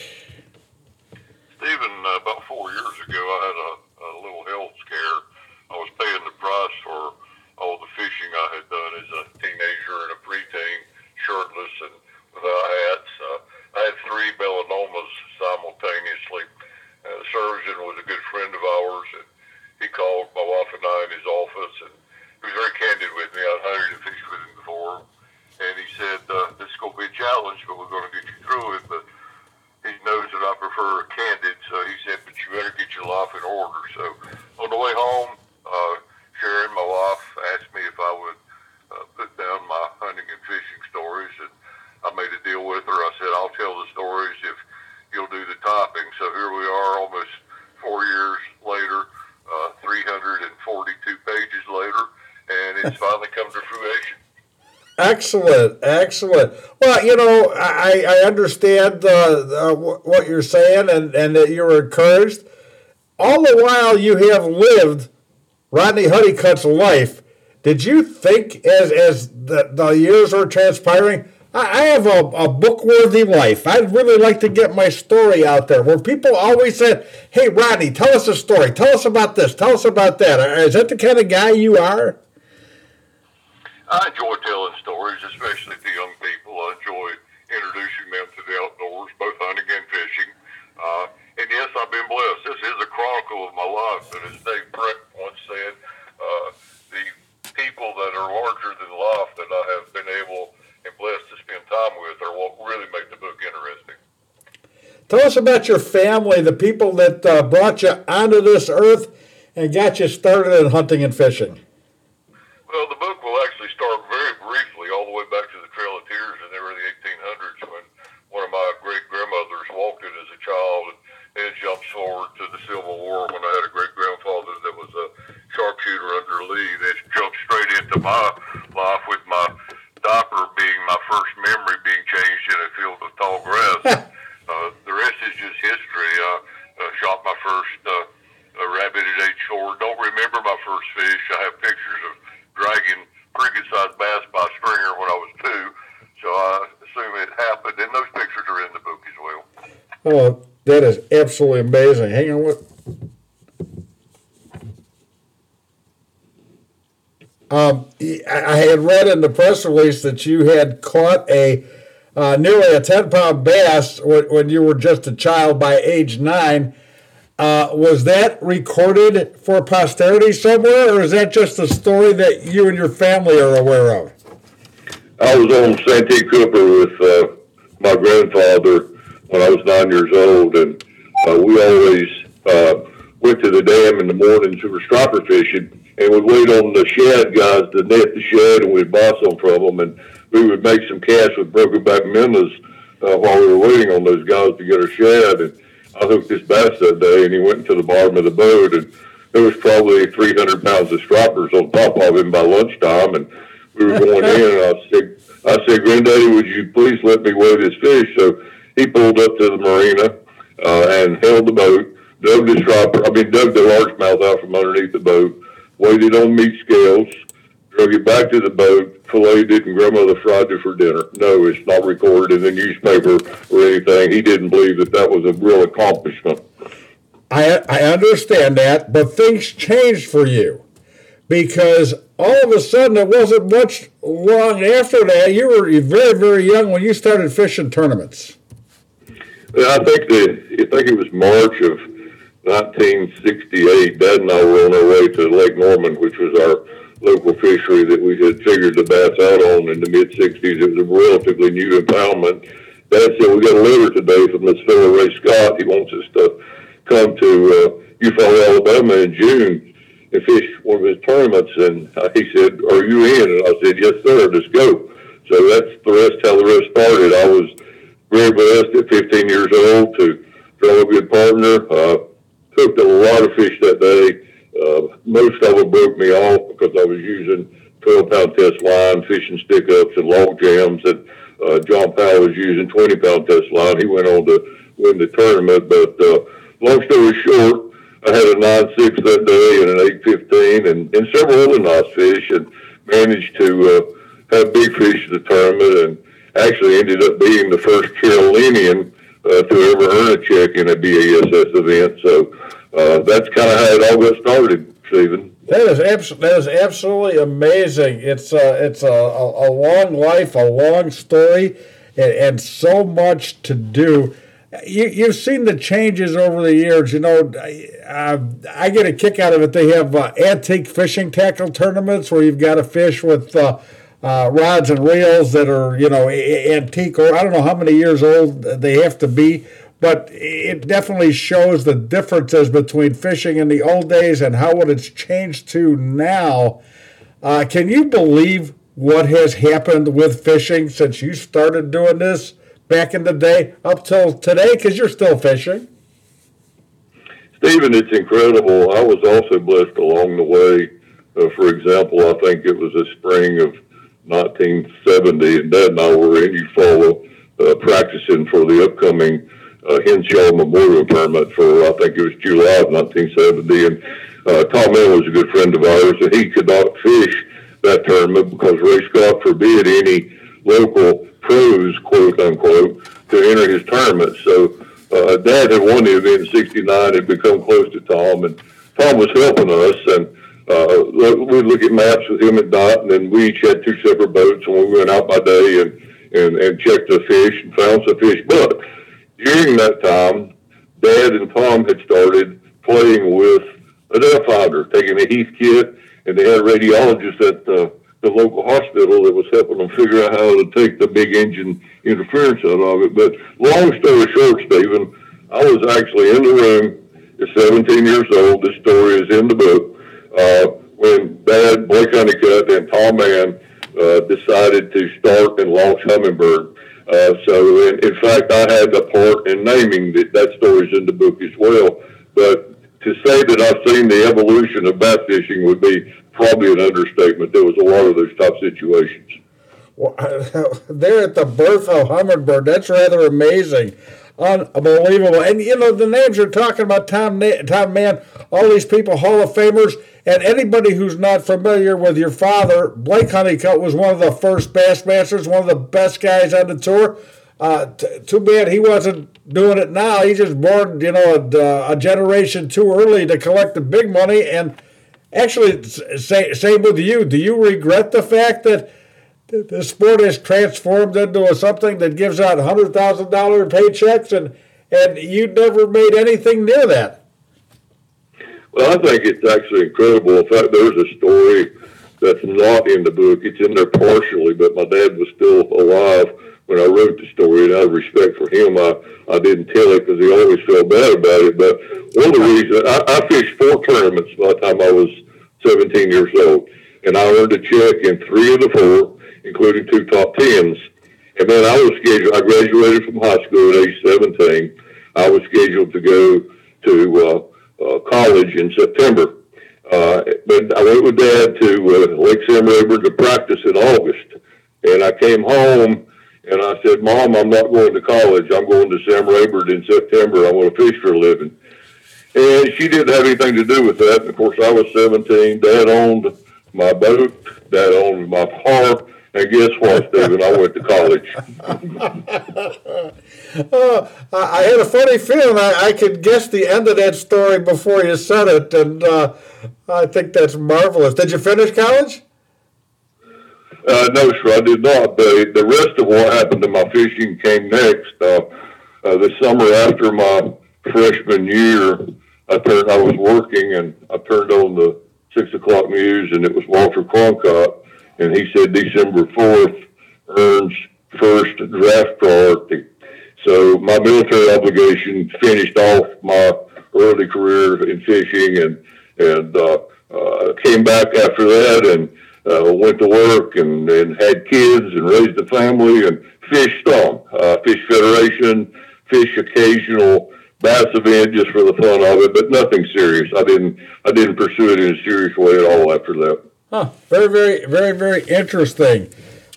Stephen, uh, about four years ago, I had a, a little health scare. I was paying the price for all the fishing I had done as a teenager and a preteen, shirtless and without hats. Uh, I had three melanomas simultaneously. Uh, surgeon was a good friend of ours, and he called my wife and I in his office, and he was very candid with me. I'd hunted and fished with him before, and he said, uh, "This is going to be a challenge, but we're going to get you through it." But he knows that I prefer candid, so he said, "But you better get your life in order." So on the way home, uh, Sharon, my wife, asked me if I would uh, put down my hunting and fishing stories, and I made a deal with her. I said, "I'll tell the stories if you'll do the typing." So here we are, almost four years later, uh, 342 pages later, and it's finally come to fruition. Excellent, excellent. Well, you know, I, I understand uh, uh, what you're saying and, and that you're encouraged. All the while you have lived Rhodney Honeycutt's life, did you think as, as the, the years were transpiring, I, I have a, a book worthy life. I'd really like to get my story out there where people always said, Hey, Rhodney, tell us a story. Tell us about this. Tell us about that. Is that the kind of guy you are? I enjoy telling stories, especially to young people. I enjoy introducing them to the outdoors, both hunting and fishing. Uh, and yes, I've been blessed. This is a chronicle of my life, but as Dave Brett once said, uh, the people that are larger than life that I have been able and blessed to spend time with are what really make the book interesting. Tell us about your family, the people that uh, brought you onto this earth and got you started in hunting and fishing. Well, the book will actually start very briefly, all the way back to the Trail of Tears in the early 1800s when one of my great grandmothers walked it as a child, and then it jumps forward to the Civil War when I had a great grandfather that was a sharpshooter under Lee. That jumps straight into my life with my diaper being my first memory being changed in a field of tall grass. uh, the rest is just history. I uh, shot my first uh, rabbit at age four. Don't remember my first fish. I have pictures of dragging pretty good sized bass by stringer when I was two. So I assume it happened, and those pictures are in the book as well. Oh, that is absolutely amazing. Hang on, what? Um, I had read in the press release that you had caught a uh, nearly a 10 pound bass when, when, you were just a child by age nine. Uh, was that recorded for posterity somewhere, or is that just a story that you and your family are aware of? I was on Santee Cooper with uh, my grandfather when I was nine years old, and uh, we always uh, went to the dam in the mornings. We were striper fishing, and we'd wait on the shad guys to net the shad, and we'd buy some from them, and we would make some cash with broken back minnows uh, while we were waiting on those guys to get our shad. And I hooked this bass that day, and he went to the bottom of the boat, and there was probably 300 pounds of stripers on top of him by lunchtime, and we were going in, and I said, I said, Granddaddy, would you please let me weigh this fish? So he pulled up to the marina uh, and held the boat, dug the striper, I mean, dug the largemouth out from underneath the boat, weighed it on meat scales, drug it back to the boat, filleted it, and grandmother fried it for dinner. No, it's not recorded in the newspaper or anything. He didn't believe that that was a real accomplishment. I, I understand that, but things changed for you because all of a sudden it wasn't much long after that. You were very, very young when you started fishing tournaments. I think that I think it was March of 1968. Dad and I were on our way to Lake Norman, which was our local fishery that we had figured the bass out on in the mid 60s. It was a relatively new impoundment. Dad said, We got a letter today from this fellow Ray Scott. He wants us to come to uh, Eufaula, Alabama in June and fish one of his tournaments. And uh, he said, Are you in? And I said, Yes, sir, let's go. So that's the rest how the rest started. I was very blessed at 15 years old to draw a good partner. Uh, hooked a lot of fish that day. Uh, most of it broke me off because I was using 12 pound test line, fishing stick ups and log jams. And uh, John Powell was using 20 pound test line. He went on to win the tournament. But uh, long story short, I had a 9 6 that day and an 8 15 and, and several other nice fish and managed to uh, have big fish at the tournament and actually ended up being the first Carolinian uh, to ever earn a check in a BASS event. So uh, that's kind of how it all got started, Stephen. That is abs- that is absolutely amazing. It's a, it's a, a, a long life, a long story, and, and so much to do. You, you've seen the changes over the years. You know, I, I get a kick out of it. They have uh, antique fishing tackle tournaments where you've got to fish with uh, uh, rods and reels that are, you know, antique or I don't know how many years old they have to be, but it definitely shows the differences between fishing in the old days and how it has changed to now. Uh, can you believe what has happened with fishing since you started doing this back in the day up till today? Because you're still fishing. Stephen, it's incredible. I was also blessed along the way. Uh, for example, I think it was the spring of 1970, and Dad and I were in Eufaula uh, practicing for the upcoming uh, Henshaw Memorial Tournament for, I think it was July of 1970. And uh, Tom Mann was a good friend of ours, and he could not fish that tournament because Ray Scott forbid any local pros, quote unquote, to enter his tournament. So uh, Dad had won the event in '69, had become close to Tom, and Tom was helping us. And uh, we'd look at maps with him and Dot, and then we each had two separate boats, and we went out by day and and and checked the fish and found some fish. But during that time, Dad and Tom had started playing with a depth finder, taking a Heathkit, and they had a radiologist at the, the local hospital that was helping them figure out how to take the big engine interference out of it. But long story short, Stephen, I was actually in the room at 17 years old. This story is in the book uh, when Dad, Blake Honeycutt, and Tom Mann uh, decided to start and launch Humminbird. Uh, so, in, in fact, I had a part in naming that. That story's in the book as well. But to say that I've seen the evolution of bass fishing would be probably an understatement. There was a lot of those type situations. Well, they're at the birth of Humminbird. That's rather amazing. Unbelievable. And, you know, the names you're talking about, Tom, Tom Mann, all these people, Hall of Famers, and anybody who's not familiar with your father, Blake Honeycutt was one of the first Bassmasters, one of the best guys on the tour. Uh, t- too bad he wasn't doing it now. He just born, you know, a, a, generation too early to collect the big money. And actually, say, same with you. Do you regret the fact that the sport has transformed into something that gives out hundred thousand dollar paychecks, and and you never made anything near that? Well, I think it's actually incredible. In fact, there's a story that's not in the book. It's in there partially, but my dad was still alive when I wrote the story, and out of respect for him, I, I didn't tell it because he always felt bad about it. But one of the reasons I, I fished four tournaments by the time I was 17 years old, and I earned a check in three of the four, including two top tens. And then I was scheduled. I graduated from high school at age 17. I was scheduled to go to uh, uh, college in September. Uh, but I went with Dad to uh, Lake Sam Rayburn to practice in August, and I came home and I said, "Mom, I'm not going to college. I'm going to Sam Rayburn in September. I want to fish for a living." And she didn't have anything to do with that. And of course, I was 17. Dad owned my boat. Dad owned my car. And guess what, Stephen? I went to college. uh, I had a funny feeling I, I could guess the end of that story before you said it, and uh, I think that's marvelous. Did you finish college? Uh, no, sir, I did not. The, the rest of what happened to my fishing came next. Uh, uh, the summer after my freshman year, I turned. I was working, and I turned on the six o'clock news, and it was Walter Cronkite and he said December 4th earns first draft priority. So my military obligation finished off my early career in fishing and, and, uh, uh, came back after that and, uh, went to work and, and had kids and raised a family and fished some, uh, Fish Federation, fish occasional bass event just for the fun of it, but nothing serious. I didn't I didn't pursue it in a serious way at all after that. Huh. Very, very, very, very interesting.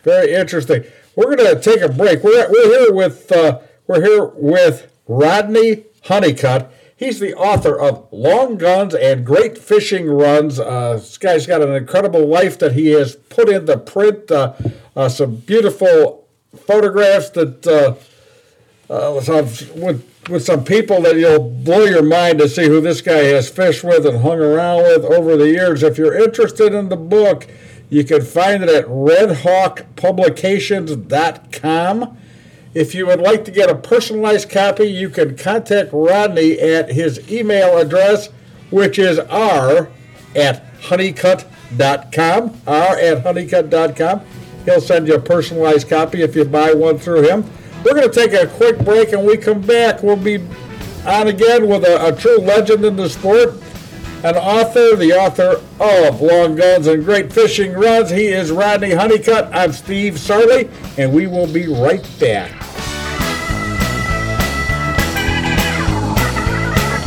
Very interesting. We're going to take a break. We're, we're here with uh, we're here with Rhodney Honeycutt. He's the author of Long Guns and Great Fishing Runs. Uh, this guy's got an incredible life that he has put into print. Uh, uh, some beautiful photographs that uh, uh, with with some people that you'll blow your mind to see who this guy has fished with and hung around with over the years. If you're interested in the book, you can find it at redhawkpublications.com. If you would like to get a personalized copy, you can contact Rhodney at his email address, which is r at honeycutt.com. r at honeycutt.com. He'll send you a personalized copy if you buy one through him. We're going to take a quick break and we come back. We'll be on again with a, a true legend in the sport, an author, the author of Long Guns and Great Fishing Runs. He is Rhodney Honeycutt. I'm Steve Sarley, and we will be right back.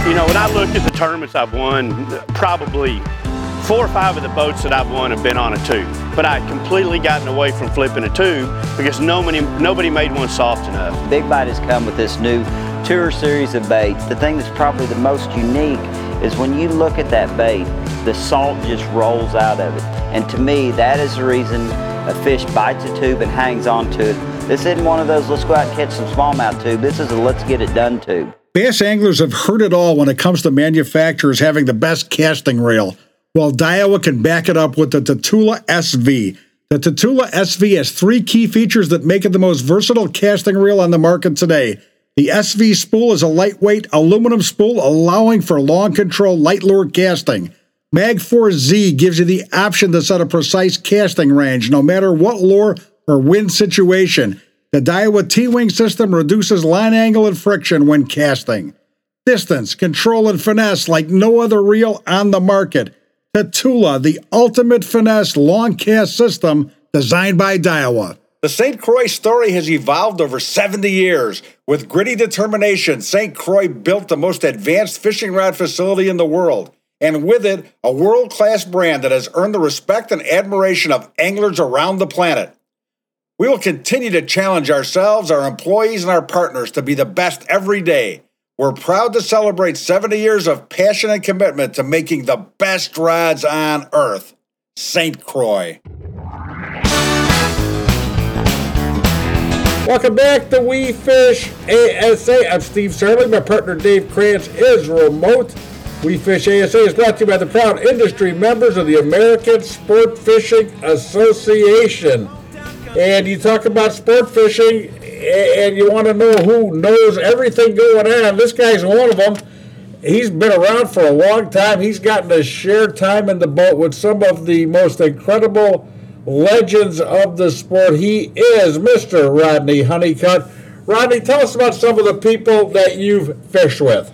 You know, when I look at the tournaments I've won, probably four or five of the boats that I've won have been on a tube. But I had completely gotten away from flipping a tube because nobody, nobody made one soft enough. Big Bite has come with this new tour series of baits. The thing that's probably the most unique is when you look at that bait, the salt just rolls out of it. And to me, that is the reason a fish bites a tube and hangs onto it. This isn't one of those let's go out and catch some smallmouth tube. This is a let's get it done tube. Bass anglers have heard it all when it comes to manufacturers having the best casting reel. Well, Daiwa can back it up with the Tatula SV. The Tatula SV has three key features that make it the most versatile casting reel on the market today. The SV spool is a lightweight aluminum spool allowing for long control light lure casting. Magforce Z gives you the option to set a precise casting range no matter what lure or wind situation. The Daiwa T-Wing system reduces line angle and friction when casting. Distance, control, and finesse like no other reel on the market. Tatula, the ultimate finesse long cast system designed by Daiwa. The St. Croix story has evolved over 70 years. With gritty determination, St. Croix built the most advanced fishing rod facility in the world, and with it, a world class brand that has earned the respect and admiration of anglers around the planet. We will continue to challenge ourselves, our employees, and our partners to be the best every day. We're proud to celebrate 70 years of passion and commitment to making the best rods on earth. St. Croix. Welcome back to We Fish ASA. I'm Steve Sarley. My partner Dave Kranz is remote. We Fish ASA is brought to you by the proud industry members of the American Sport Fishing Association. And you talk about sport fishing, and you want to know who knows everything going on. This guy's one of them. He's been around for a long time. He's gotten to share time in the boat with some of the most incredible legends of the sport. He is Mr. Rhodney Honeycutt. Rhodney, tell us about some of the people that you've fished with.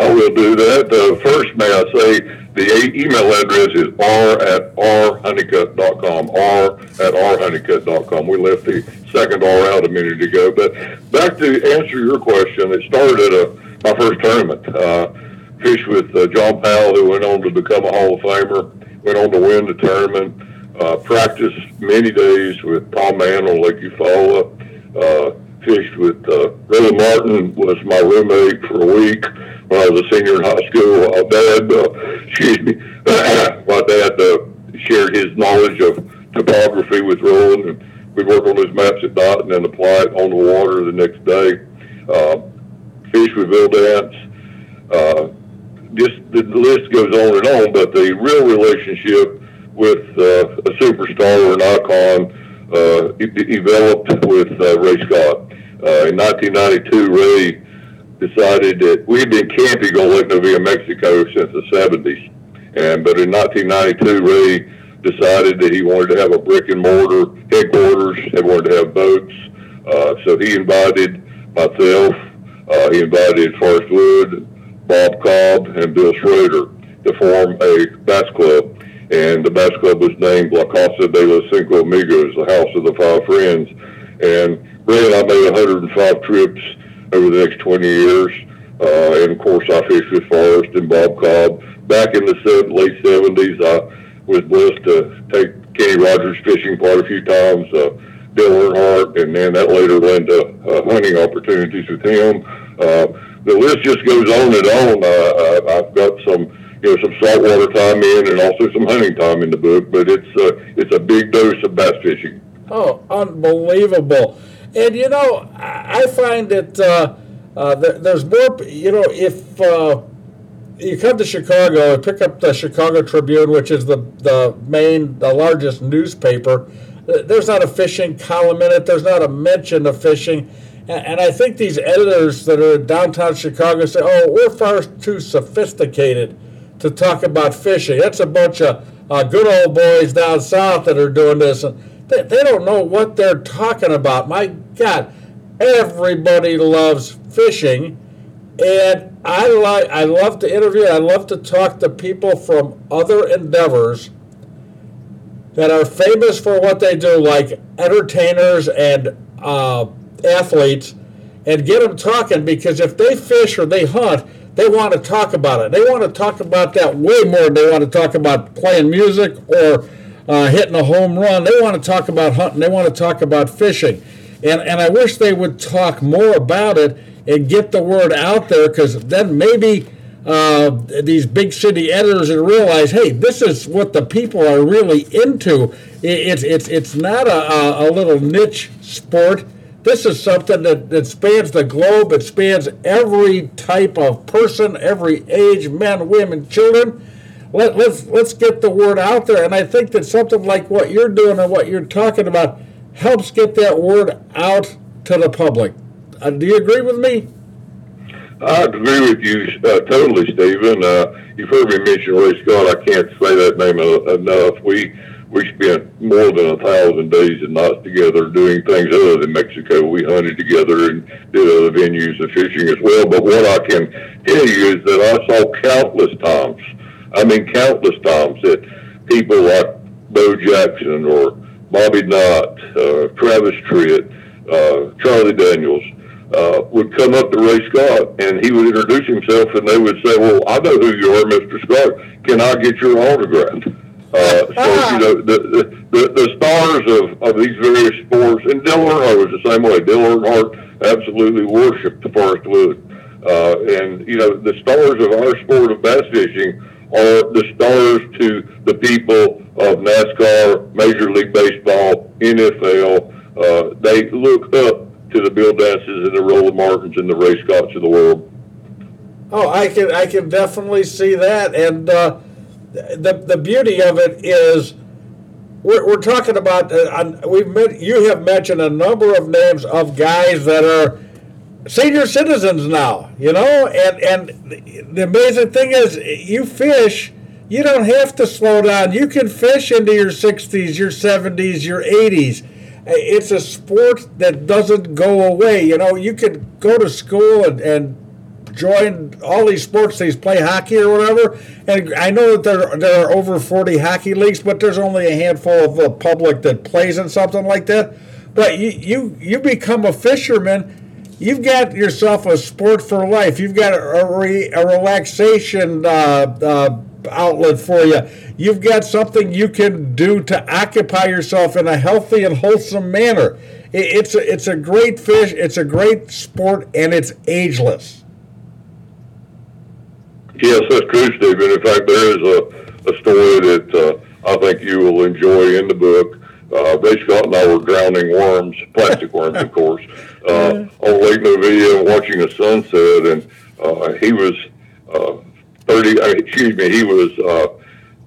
I will do that. Uh, first, may I say the email address is r at rhoneycutt.com, r at rhoneycutt.com. We left the second R out a minute ago. But back to answer your question, it started at a, my first tournament. Uh, fished with uh, John Powell, who went on to become a Hall of Famer, went on to win the tournament, uh, practiced many days with Paul Mann on Lake Eufaula, uh, fished with uh, Ray Martin, was my roommate for a week when I was a senior in high school. My dad, uh, excuse me, my dad uh, shared his knowledge of topography with Roland, and we'd work on his maps at night and then apply it on the water the next day. Uh, fish with Bill Dance. Uh, just the list goes on and on, but the real relationship with uh, a superstar or an icon uh, developed with uh, Ray Scott. Uh, in 1992, Ray decided that we had been camping on Lake Novia, Mexico since the 70s. And but in 1992, Ray decided that he wanted to have a brick and mortar headquarters. He wanted to have boats. Uh, so he invited myself. Uh, he invited Forrest Wood, Bob Cobb, and Bill Schroeder to form a bass club. And the bass club was named La Casa de los Cinco Amigos, the House of the Five Friends. And And I made 105 trips over the next 20 years. Uh, and of course, I fished with Forrest and Bob Cobb. Back in the late 70s, I was blessed to take Kenny Rogers fishing quite a few times. Uh, Bill Earnhardt, and then that later led to uh, hunting opportunities with him. Uh, the list just goes on and on. Uh, I've got some, you know, some saltwater time in, and also some hunting time in the book. But it's uh, it's a big dose of bass fishing. Oh, unbelievable! And you know, I find that uh, uh, there, there's more. You know, if uh, you come to Chicago and pick up the Chicago Tribune, which is the the main, the largest newspaper, uh, there's not a fishing column in it. There's not a mention of fishing. And and I think these editors that are in downtown Chicago say, "Oh, we're far too sophisticated to talk about fishing. That's a bunch of uh, good old boys down south that are doing this." And they, they don't know what they're talking about. My God, everybody loves fishing, and I like I love to interview. I love to talk to people from other endeavors that are famous for what they do, like entertainers and uh, athletes, and get them talking because if they fish or they hunt, they want to talk about it. They want to talk about that way more than they want to talk about playing music or uh, hitting a home run. They want to talk about hunting. They want to talk about fishing. And, and I wish they would talk more about it and get the word out there because then maybe uh, these big city editors will realize, hey, this is what the people are really into. It, it's, it's, it's not a, a, a little niche sport. This is something that, that spans the globe. It spans every type of person, every age, men, women, children. Let, let's let's get the word out there. And I think that something like what you're doing and what you're talking about helps get that word out to the public. Uh, do you agree with me? I agree with you uh, totally, Stephen. Uh, you've heard me mention Ray Scott. I can't say that name enough. We we spent more than a thousand days and nights together doing things other than Mexico. We hunted together and did other venues of fishing as well. But what I can tell you is that I saw countless times. I mean, countless times that people like Bo Jackson or Bobby Knight, uh, Travis Tritt, uh, Charlie Daniels uh, would come up to Ray Scott and he would introduce himself and they would say, "Well, I know who you are, Mr. Scott. Can I get your autograph?" Uh, so you know the, the the the stars of, of these various sports, and Dale Earnhardt was the same way. Dale Earnhardt absolutely worshipped the Forrest Wood, uh, and you know the stars of our sport of bass fishing are the stars to the people of NASCAR, Major League Baseball, NFL. Uh, they look up to the Bill Dances and the Roland Martins and the Ray Scotts of the world. Oh, I can I can definitely see that, and uh, the the beauty of it is we're, we're talking about uh, we've met, you have mentioned a number of names of guys that are senior citizens now, you know, and and the amazing thing is you fish. You don't have to slow down. You can fish into your 60s, your 70s, your 80s it's a sport that doesn't go away. You know, you could go to school and, and join all these sports these play hockey or whatever and i know that there, there are over 40 hockey leagues but there's only a handful of the public that plays in something like that but you you, you become a fisherman you've got yourself a sport for life you've got a, re, a relaxation uh, uh, outlet for you. You've got something you can do to occupy yourself in a healthy and wholesome manner. It's a, it's a great fish, it's a great sport, and it's ageless. Yes, that's true, Stephen. In fact, there is a, a story that uh, I think you will enjoy in the book. Uh, Scott and I were drowning worms, plastic worms, of course, uh, on Lake Novia watching a sunset, and uh, he was uh, 30, uh, excuse me, he was uh,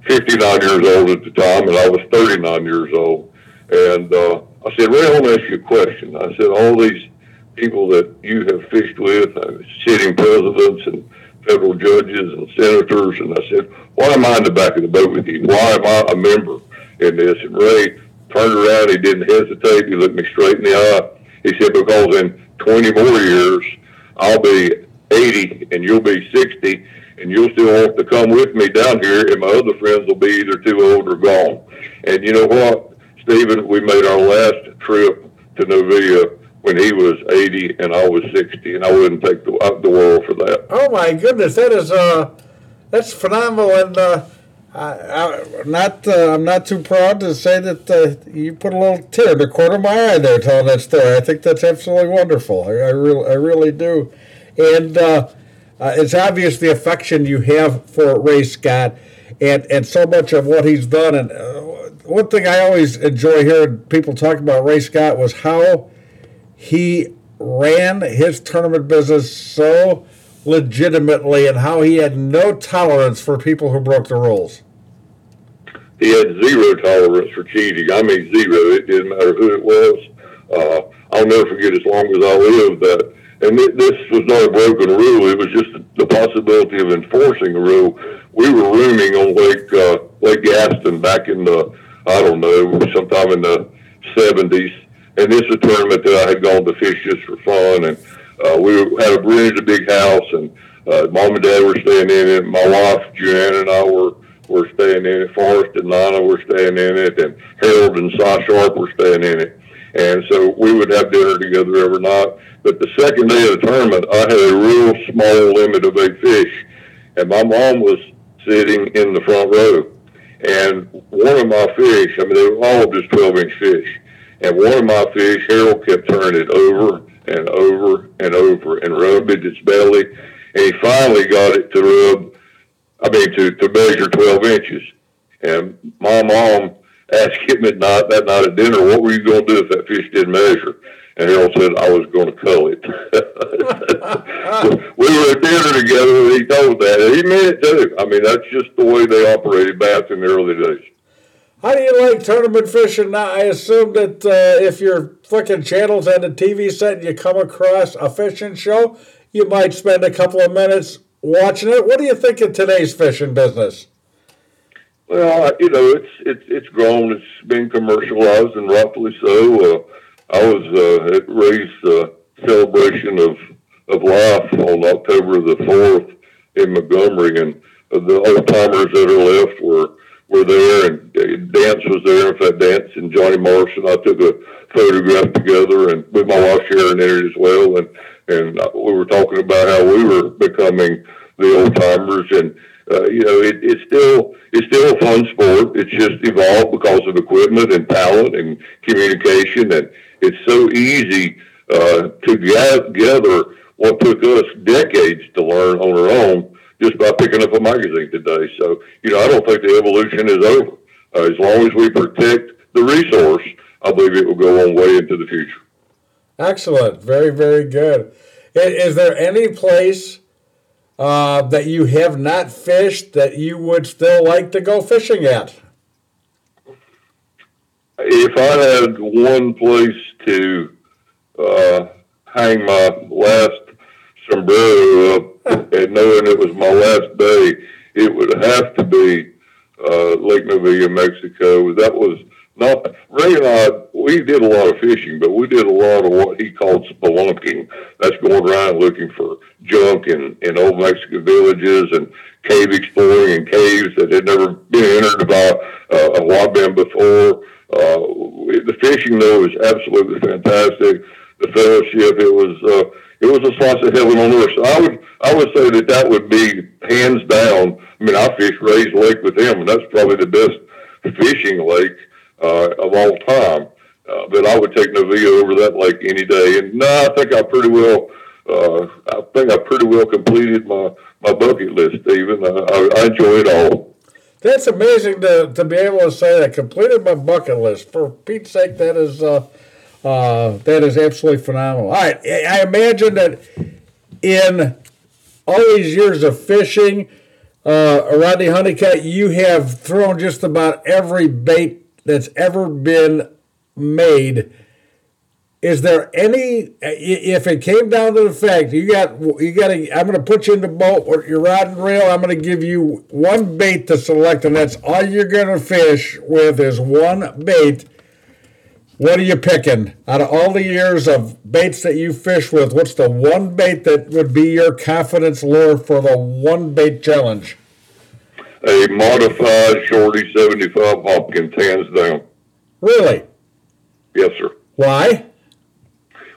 59 years old at the time, and I was 39 years old. And uh, I said, Ray, I want to ask you a question. I said, all these people that you have fished with, uh, sitting presidents and federal judges and senators, and I said, why am I in the back of the boat with you? Why am I a member in this? And Ray turned around, he didn't hesitate, he looked me straight in the eye. He said, because in 20 more years, I'll be 80 and you'll be 60 and you'll still want to come with me down here, and my other friends will be either too old or gone. And you know what, Stephen? We made our last trip to Novia when he was 80 and I was 60, and I wouldn't take the, the world for that. Oh my goodness, that is uh, that's phenomenal, and uh, I, I, not uh, I'm not too proud to say that uh, you put a little tear in the corner of my eye there telling that story. I think that's absolutely wonderful. I, I really I really do, and uh, uh, it's obvious the affection you have for Ray Scott, and and so much of what he's done. And uh, one thing I always enjoy hearing people talk about Ray Scott was how he ran his tournament business so legitimately and how he had no tolerance for people who broke the rules. He had zero tolerance for cheating. I mean, zero. It didn't matter who it was. Uh, I'll never forget as long as I live that. And th- this was not a broken rule. It was just the possibility of enforcing a rule. We were rooming on Lake uh, Lake Gaston back in the I don't know sometime in the 70s and this is a tournament that I had gone to fish just for fun. And uh, we had a rented a big house, and uh, mom and dad were staying in it. My wife Joanna and I were were staying in it. Forrest and Lana were staying in it, and Harold and Cy Sharp were staying in it. And so we would have dinner together every night. But the second day of the tournament, I had a real small limit of eight fish, and my mom was sitting in the front row. And one of my fish, I mean, they were all just 12 inch fish and one of my fish, Harold, kept turning it over and over and over and rubbing its belly. And he finally got it to rub, I mean, to, to measure 12 inches. And my mom asked him at night, that night at dinner, what were you going to do if that fish didn't measure? And Harold said, I was going to cull it. we were at dinner together and he told that. And he meant it too. I mean, that's just the way they operated bass in the early days. How do you like tournament fishing now? I assume that uh, if you're flicking channels on the TV set and you come across a fishing show, you might spend a couple of minutes watching it. What do you think of today's fishing business? Well, you know, it's it's it's grown. It's been commercialized, and rightfully so. Uh, I was uh, at Ray's uh, celebration of of life on October the fourth in Montgomery, and the old timers that are left were were there, and Dance was there. In fact, Dance and Johnny Morris and, I took a photograph together, and with my wife Sharon in it as well. And and we were talking about how we were becoming the old timers, and uh, you know, it, it's still it's still a fun sport. It's just evolved because of equipment and talent and communication, and it's so easy uh, to gather what took us decades to learn on our own just by picking up a magazine today. So, you know, I don't think the evolution is over. Uh, as long as we protect the resource, I believe it will go on way into the future. Excellent. Very, very good. Is there any place uh, that you have not fished that you would still like to go fishing at? If I had one place to uh, hang my last sombrero up and knowing it was my last day, it would have to be uh, Lake Novilla, Mexico. That was not Ray and I. We did a lot of fishing, but we did a lot of what he called spelunking. That's going around looking for junk in in old Mexican villages and cave exploring in caves that had never been entered by uh, a man before. Uh, the fishing though was absolutely fantastic. The fellowship, it was. Uh, it was a slice of heaven on earth. So I would I would say that that would be hands down. I mean, I fished Ray's Lake with him, and that's probably the best fishing lake uh, of all time. Uh, but I would take Novilla over that lake any day. And no, I think I pretty well. Uh, I think I pretty well completed my, my bucket list, Stephen. Uh, I, I enjoy it all. That's amazing to, to be able to say that. Completed my bucket list. For Pete's sake, that is uh, uh, that is absolutely phenomenal. All right, I imagine that in all these years of fishing, uh, Rhodney Honeycutt, you have thrown just about every bait that's ever been made. Is there any? If it came down to the fact you got you got to, I'm going to put you in the boat with your rod and reel. I'm going to give you one bait to select, and that's all you're going to fish with is one bait. What are you picking out of all the years of baits that you fish with? What's the one bait that would be your confidence lure for the one bait challenge? A modified Shorty 75 Hopkins, hands down. Really? Yes, sir. Why?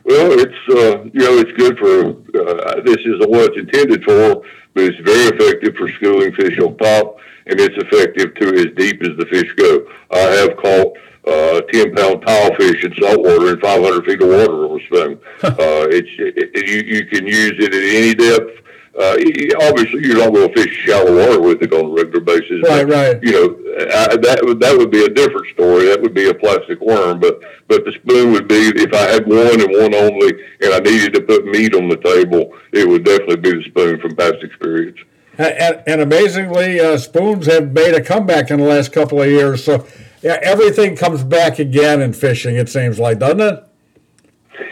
Well, it's uh, you know it's good for uh, this is what it's intended for, but it's very effective for schooling fish on pop, and it's effective to as deep as the fish go. I have caught uh, 10 pound tile fish in saltwater in 500 feet of water on a spoon. uh, it's it, you you can use it at any depth. Uh, obviously, you don't go fish shallow water with it on a regular basis. Right, but, right. You know, I, that would that would be a different story. That would be a plastic worm. But but the spoon would be if I had one and one only, and I needed to put meat on the table, it would definitely be the spoon from past experience. And, and amazingly, uh, spoons have made a comeback in the last couple of years. So yeah, everything comes back again in fishing. It seems like, doesn't it?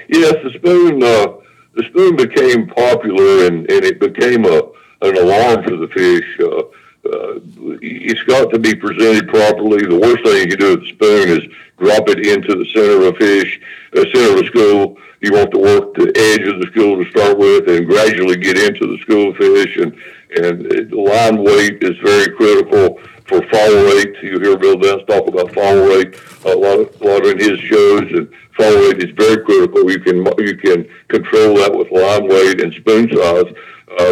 Yes, the spoon. Uh, the spoon became popular, and, and it became a an alarm for the fish. Uh, uh, it's got to be presented properly. The worst thing you can do with the spoon is drop it into the center of a fish, the center of a school. You want to work the edge of the school to start with, and gradually get into the school fish. And and the line weight is very critical for fall rate. You hear Bill Dance talk about fall rate a lot, of, a lot in his shows, and fall rate is very critical. You can you can control that with line weight and spoon size.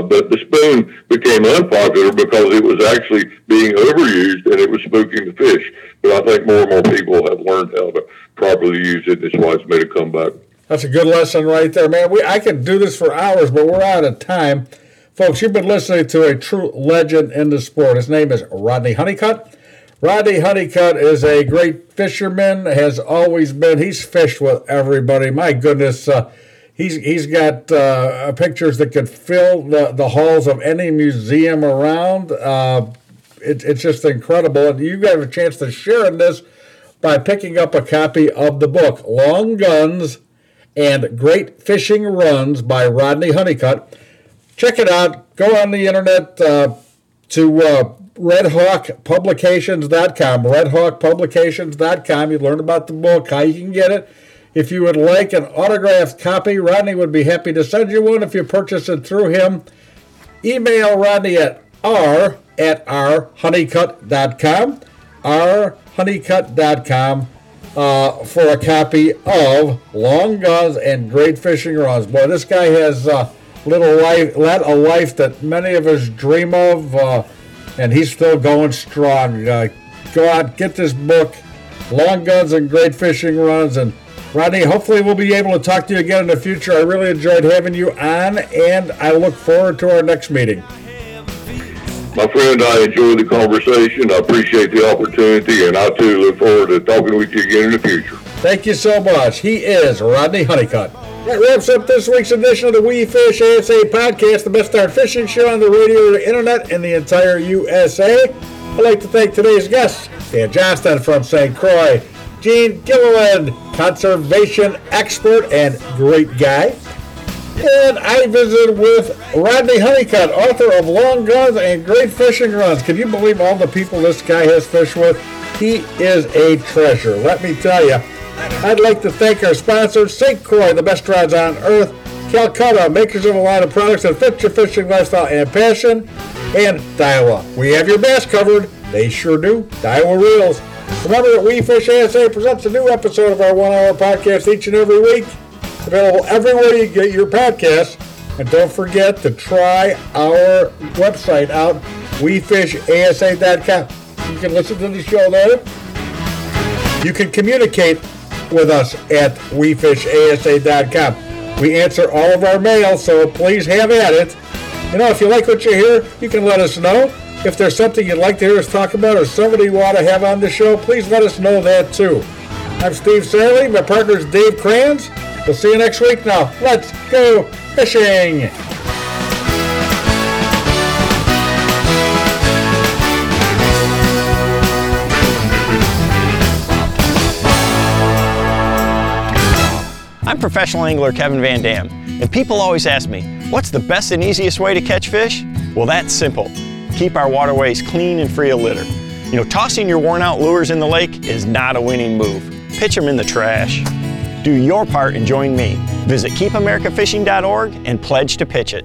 Uh, but the spoon became unpopular because it was actually being overused and it was spooking the fish. But I think more and more people have learned how to properly use it. That's why it's made a comeback. That's a good lesson right there, man. We I can do this for hours, but we're out of time. Folks, you've been listening to a true legend in the sport. His name is Rhodney Honeycutt. Rhodney Honeycutt is a great fisherman, has always been. He's fished with everybody. My goodness, uh, he's he's got uh, pictures that could fill the, the halls of any museum around. Uh, it, it's just incredible. And you got a chance to share in this by picking up a copy of the book, Long Guns and Great Fishing Runs by Rhodney Honeycutt check it out. Go on the internet uh, to uh, redhawkpublications.com. Redhawkpublications.com. You learn about the book, how you can get it. If you would like an autographed copy, Rhodney would be happy to send you one if you purchase it through him. Email Rhodney at r at rhoneycutt.com, rhoneycutt.com uh, for a copy of Long Guns and Great Fishing Rods. Boy, this guy has little life, led a life that many of us dream of, uh, and he's still going strong. Uh, go out, get this book, Long Guns and Great Fishing Runs, and Rhodney, hopefully we'll be able to talk to you again in the future. I really enjoyed having you on, and I look forward to our next meeting. My friend, I enjoyed the conversation. I appreciate the opportunity, and I too look forward to talking with you again in the future. Thank you so much. He is Rhodney Honeycutt. That wraps up this week's edition of the We Fish ASA podcast, the best darn fishing show on the radio, the internet, and the entire USA. I'd like to thank today's guests, Dan Johnston from St. Croix, Gene Gilliland, conservation expert and great guy. And I visited with Rhodney Honeycutt, author of Long Guns and Great Fishing Runs. Can you believe all the people this guy has fished with? He is a treasure, let me tell you. I'd like to thank our sponsors, St. Croix, the best rods on earth, Calcutta, makers of a line of products that fit your fishing lifestyle and passion, and Daiwa. We have your bass covered. They sure do. Daiwa Reels. Remember that We Fish ASA presents a new episode of our one-hour podcast each and every week. Available everywhere you get your podcasts. And don't forget to try our website out, wefishasa.com. You can listen to the show there. You can communicate with us at wefishasa.com. We answer all of our mail, so please have at it. You know, if you like what you hear, you can let us know. If there's something you'd like to hear us talk about or somebody you want to have on the show, please let us know that too. I'm Steve Sarley. My partner is Dave Kranz. We'll see you next week now. Let's go fishing. I'm professional angler Kevin Van Dam, and people always ask me, what's the best and easiest way to catch fish? Well, that's simple. Keep our waterways clean and free of litter. You know, tossing your worn out lures in the lake is not a winning move. Pitch them in the trash. Do your part and join me. Visit keepamericafishing.org and pledge to pitch it.